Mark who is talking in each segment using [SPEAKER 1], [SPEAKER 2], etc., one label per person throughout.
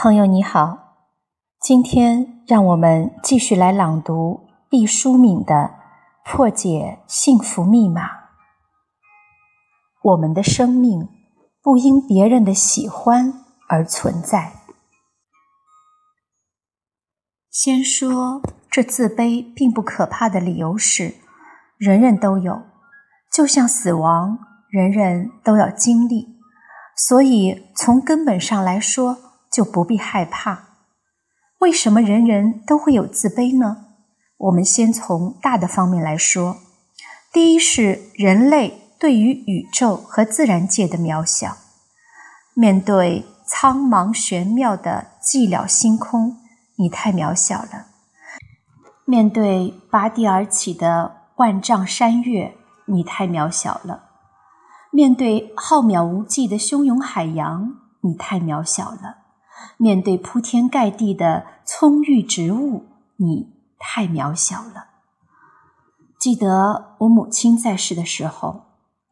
[SPEAKER 1] 朋友你好，今天让我们继续来朗读毕淑敏的《破解幸福密码》。我们的生命不因别人的喜欢而存在。先说这自卑并不可怕的理由是，人人都有，就像死亡，人人都要经历，所以从根本上来说。就不必害怕。为什么人人都会有自卑呢？我们先从大的方面来说。第一是人类对于宇宙和自然界的渺小。面对苍茫玄妙的寂寥星空，你太渺小了；面对拔地而起的万丈山岳，你太渺小了；面对浩渺无际的汹涌海洋，你太渺小了。面对铺天盖地的葱郁植物，你太渺小了。记得我母亲在世的时候，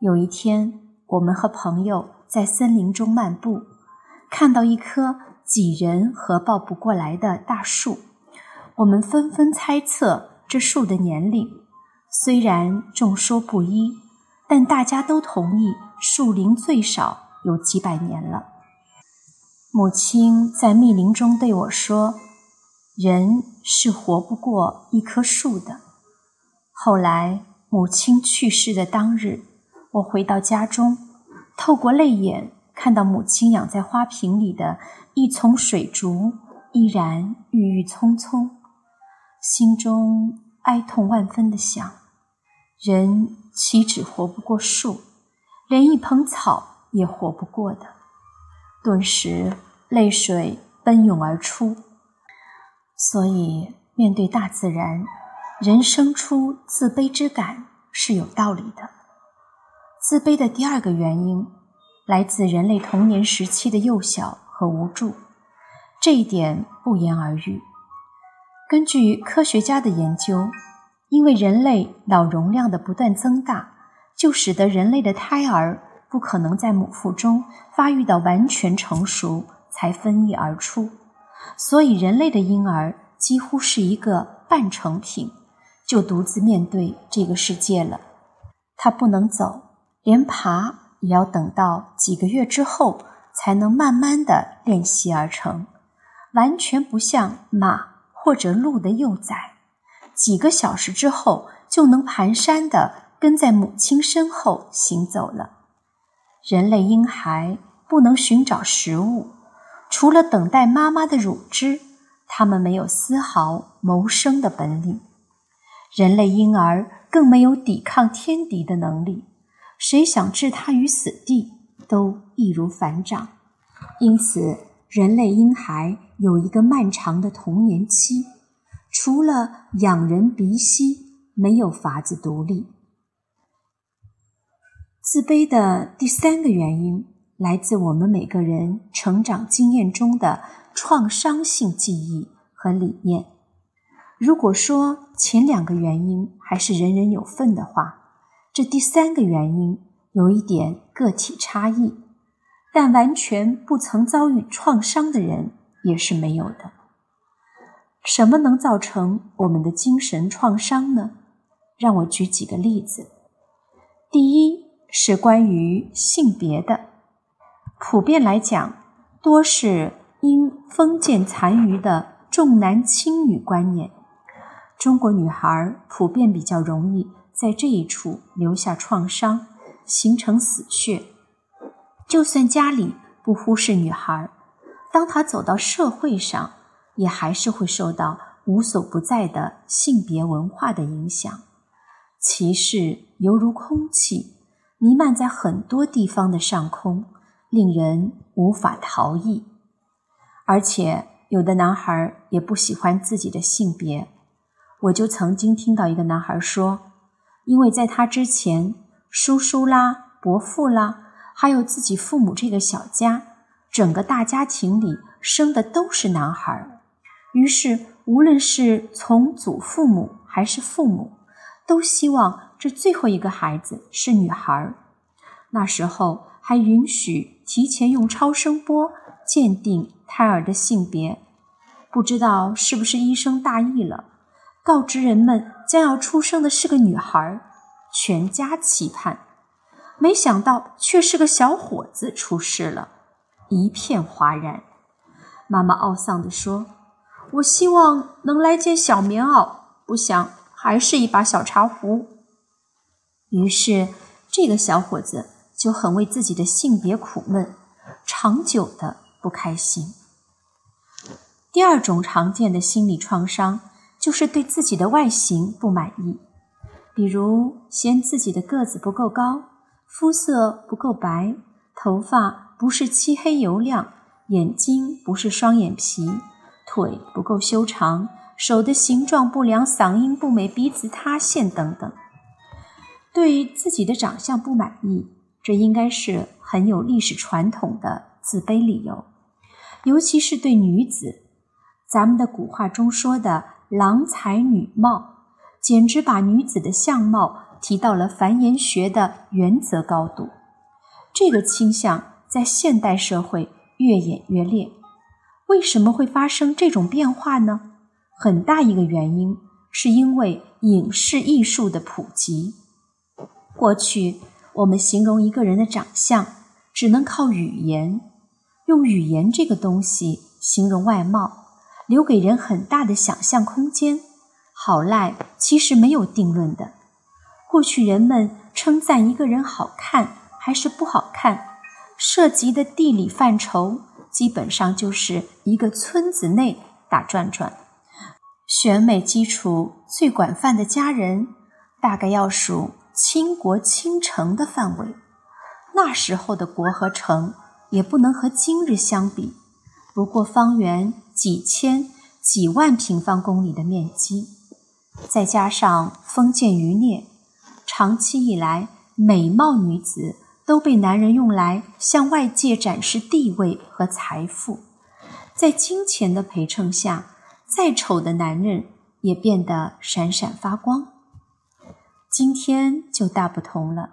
[SPEAKER 1] 有一天，我们和朋友在森林中漫步，看到一棵几人合抱不过来的大树，我们纷纷猜测这树的年龄。虽然众说不一，但大家都同意树龄最少有几百年了。母亲在密林中对我说：“人是活不过一棵树的。”后来，母亲去世的当日，我回到家中，透过泪眼看到母亲养在花瓶里的一丛水竹依然郁郁葱葱，心中哀痛万分的想：人岂止活不过树，连一捧草也活不过的。顿时。泪水奔涌而出，所以面对大自然，人生出自卑之感是有道理的。自卑的第二个原因来自人类童年时期的幼小和无助，这一点不言而喻。根据科学家的研究，因为人类脑容量的不断增大，就使得人类的胎儿不可能在母腹中发育到完全成熟。才分泌而出，所以人类的婴儿几乎是一个半成品，就独自面对这个世界了。他不能走，连爬也要等到几个月之后才能慢慢的练习而成，完全不像马或者鹿的幼崽，几个小时之后就能蹒跚的跟在母亲身后行走了。人类婴孩不能寻找食物。除了等待妈妈的乳汁，他们没有丝毫谋生的本领。人类婴儿更没有抵抗天敌的能力，谁想置他于死地都易如反掌。因此，人类婴孩有一个漫长的童年期，除了仰人鼻息，没有法子独立。自卑的第三个原因。来自我们每个人成长经验中的创伤性记忆和理念。如果说前两个原因还是人人有份的话，这第三个原因有一点个体差异，但完全不曾遭遇创伤的人也是没有的。什么能造成我们的精神创伤呢？让我举几个例子。第一是关于性别的。普遍来讲，多是因封建残余的重男轻女观念。中国女孩普遍比较容易在这一处留下创伤，形成死穴。就算家里不忽视女孩，当她走到社会上，也还是会受到无所不在的性别文化的影响。歧视犹如空气，弥漫在很多地方的上空。令人无法逃逸，而且有的男孩也不喜欢自己的性别。我就曾经听到一个男孩说：“因为在他之前，叔叔啦、伯父啦，还有自己父母这个小家，整个大家庭里生的都是男孩，于是无论是从祖父母还是父母，都希望这最后一个孩子是女孩。那时候。”还允许提前用超声波鉴定胎儿的性别。不知道是不是医生大意了，告知人们将要出生的是个女孩，全家期盼，没想到却是个小伙子出世了，一片哗然。妈妈懊丧地说：“我希望能来件小棉袄，不想还是一把小茶壶。”于是，这个小伙子就很为自己的性别苦闷，长久的不开心。第二种常见的心理创伤就是对自己的外形不满意，比如嫌自己的个子不够高，肤色不够白，头发不是漆黑油亮，眼睛不是双眼皮，腿不够修长，手的形状不良，嗓音不美，鼻子塌陷等等。对于自己的长相不满意，这应该是很有历史传统的自卑理由，尤其是对女子。咱们的古话中说的“郎才女貌”，简直把女子的相貌提到了繁衍学的原则高度。这个倾向在现代社会越演越烈。为什么会发生这种变化呢？很大一个原因是因为影视艺术的普及。过去，我们形容一个人的长相，只能靠语言，用语言这个东西形容外貌，留给人很大的想象空间。好赖其实没有定论的。过去人们称赞一个人好看还是不好看，涉及的地理范畴基本上就是一个村子内打转转。选美基础最广泛的家人，大概要数。倾国倾城的范围，那时候的国和城也不能和今日相比，不过方圆几千、几万平方公里的面积，再加上封建余孽，长期以来，美貌女子都被男人用来向外界展示地位和财富，在金钱的陪衬下，再丑的男人也变得闪闪发光。今天就大不同了，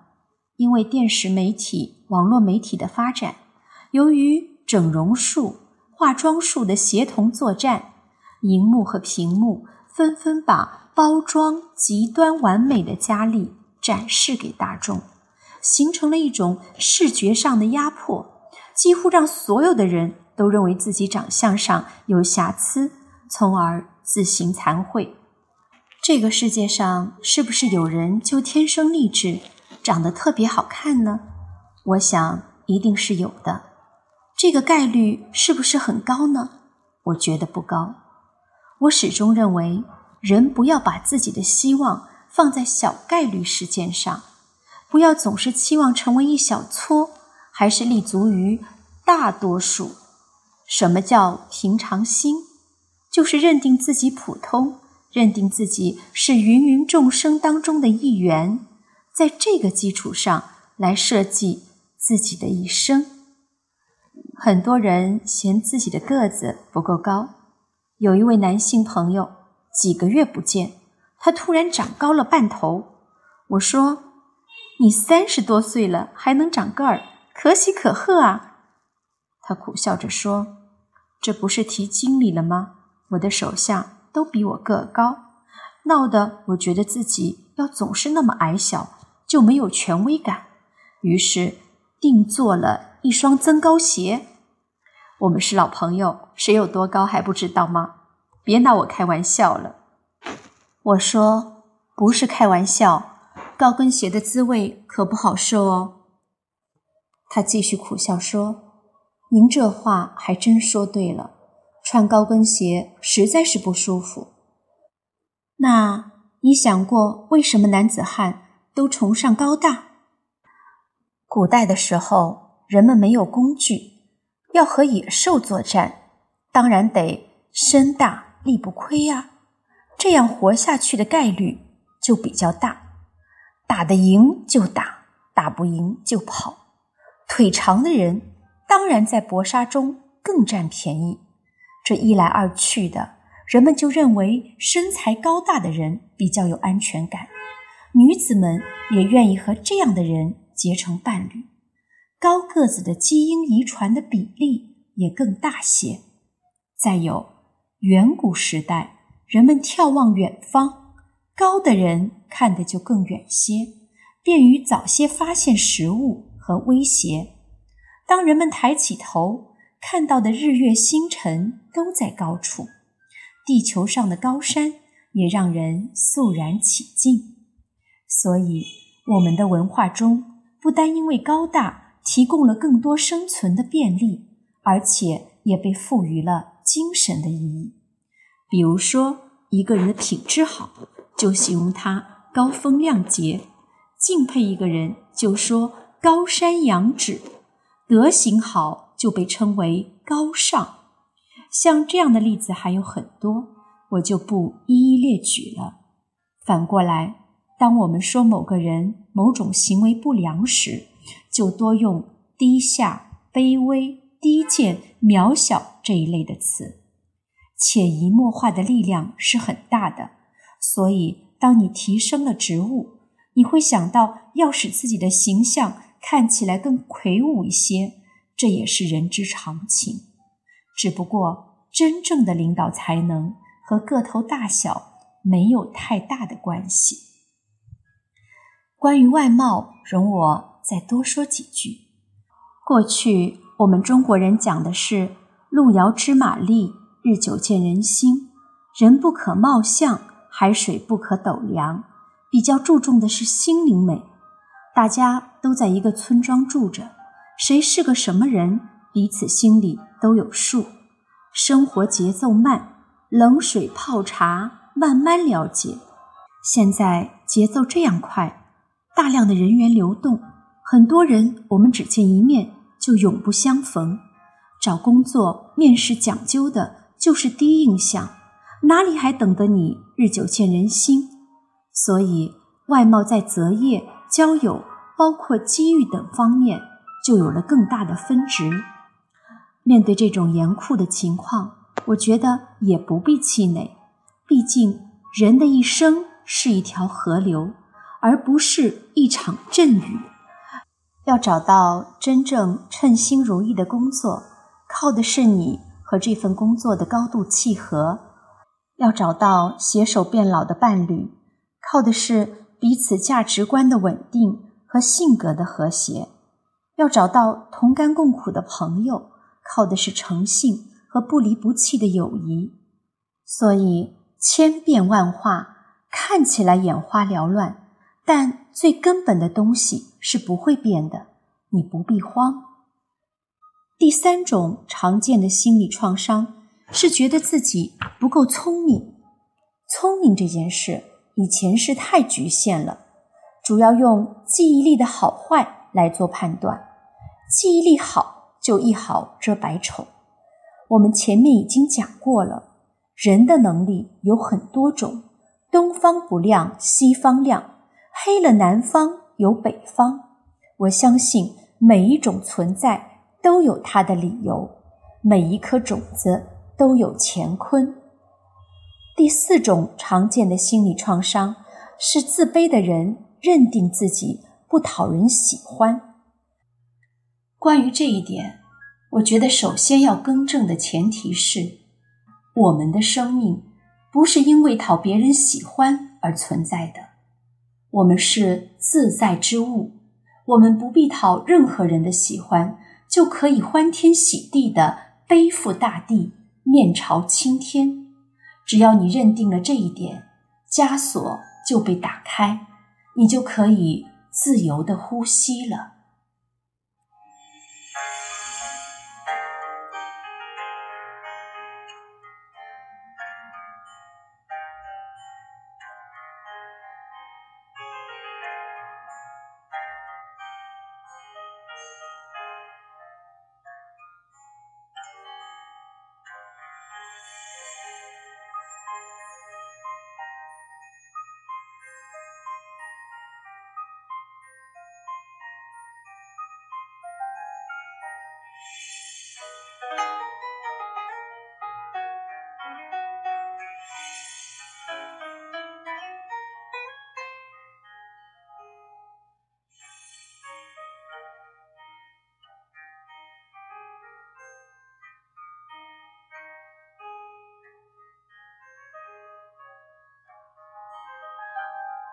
[SPEAKER 1] 因为电视媒体、网络媒体的发展，由于整容术、化妆术的协同作战，荧幕和屏幕纷纷把包装极端完美的佳丽展示给大众，形成了一种视觉上的压迫，几乎让所有的人都认为自己长相上有瑕疵，从而自行惭愧。这个世界上是不是有人就天生丽质，长得特别好看呢？我想一定是有的。这个概率是不是很高呢？我觉得不高。我始终认为，人不要把自己的希望放在小概率事件上，不要总是期望成为一小撮，还是立足于大多数。什么叫平常心？就是认定自己普通。认定自己是芸芸众生当中的一员，在这个基础上来设计自己的一生。很多人嫌自己的个子不够高，有一位男性朋友，几个月不见，他突然长高了半头。我说：“你三十多岁了还能长个儿，可喜可贺啊！”他苦笑着说：“这不是提经理了吗？我的手下。”都比我个高，闹得我觉得自己要总是那么矮小，就没有权威感。于是定做了一双增高鞋。我们是老朋友，谁有多高还不知道吗？别拿我开玩笑了。我说不是开玩笑，高跟鞋的滋味可不好受哦。他继续苦笑说：“您这话还真说对了。”穿高跟鞋实在是不舒服。那你想过为什么男子汉都崇尚高大？古代的时候，人们没有工具，要和野兽作战，当然得身大力不亏呀。这样活下去的概率就比较大。打得赢就打，打不赢就跑。腿长的人当然在搏杀中更占便宜。这一来二去的，人们就认为身材高大的人比较有安全感，女子们也愿意和这样的人结成伴侣。高个子的基因遗传的比例也更大些。再有，远古时代人们眺望远方，高的人看得就更远些，便于早些发现食物和威胁。当人们抬起头，看到的日月星辰都在高处，地球上的高山也让人肃然起敬。所以，我们的文化中不单因为高大提供了更多生存的便利，而且也被赋予了精神的意义。比如说，一个人的品质好，就形容他高风亮节；敬佩一个人，就说高山仰止；德行好，就被称为高尚。像这样的例子还有很多，我就不一一列举了。反过来。当我们说某个人某种行为不良时，就多用低下、卑微、低贱、渺小这一类的词，潜移默化的力量是很大的。所以，当你提升了职务，你会想到要使自己的形象看起来更魁梧一些，这也是人之常情。只不过，真正的领导才能和个头大小没有太大的关系。关于外貌，容我再多说几句。过去我们中国人讲的是“路遥知马力，日久见人心”，人不可貌相，海水不可斗量，比较注重的是心灵美。大家都在一个村庄住着，谁是个什么人，彼此心里都有数。生活节奏慢，冷水泡茶，慢慢了解。现在节奏这样快。大量的人员流动，很多人我们只见一面就永不相逢。找工作面试讲究的就是第一印象，哪里还等得你日久见人心？所以外貌在择业、交友、包括机遇等方面就有了更大的分值。面对这种严酷的情况，我觉得也不必气馁，毕竟人的一生是一条河流。而不是一场阵雨。要找到真正称心如意的工作，靠的是你和这份工作的高度契合；要找到携手变老的伴侣，靠的是彼此价值观的稳定和性格的和谐；要找到同甘共苦的朋友，靠的是诚信和不离不弃的友谊。所以，千变万化，看起来眼花缭乱。但最根本的东西是不会变的，你不必慌。第三种常见的心理创伤是觉得自己不够聪明。聪明这件事以前是太局限了，主要用记忆力的好坏来做判断。记忆力好就一好遮百丑。我们前面已经讲过了，人的能力有很多种，东方不亮西方亮。黑了南方有北方，我相信每一种存在都有它的理由，每一颗种子都有乾坤。第四种常见的心理创伤是自卑的人认定自己不讨人喜欢。关于这一点，我觉得首先要更正的前提是，我们的生命不是因为讨别人喜欢而存在的。我们是自在之物，我们不必讨任何人的喜欢，就可以欢天喜地的背负大地，面朝青天。只要你认定了这一点，枷锁就被打开，你就可以自由的呼吸了。